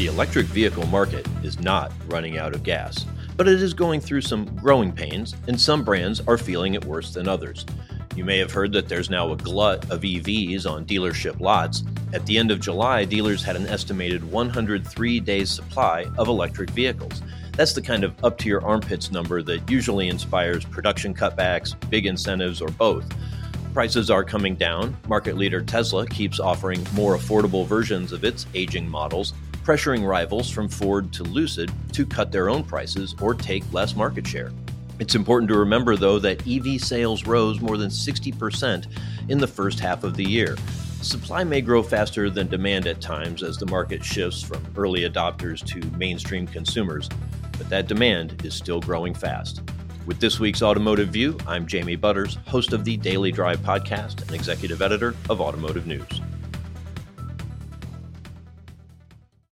The electric vehicle market is not running out of gas, but it is going through some growing pains, and some brands are feeling it worse than others. You may have heard that there's now a glut of EVs on dealership lots. At the end of July, dealers had an estimated 103 days supply of electric vehicles. That's the kind of up to your armpits number that usually inspires production cutbacks, big incentives, or both. Prices are coming down. Market leader Tesla keeps offering more affordable versions of its aging models, pressuring rivals from Ford to Lucid to cut their own prices or take less market share. It's important to remember, though, that EV sales rose more than 60% in the first half of the year. Supply may grow faster than demand at times as the market shifts from early adopters to mainstream consumers, but that demand is still growing fast. With this week's Automotive View, I'm Jamie Butters, host of the Daily Drive podcast and executive editor of Automotive News.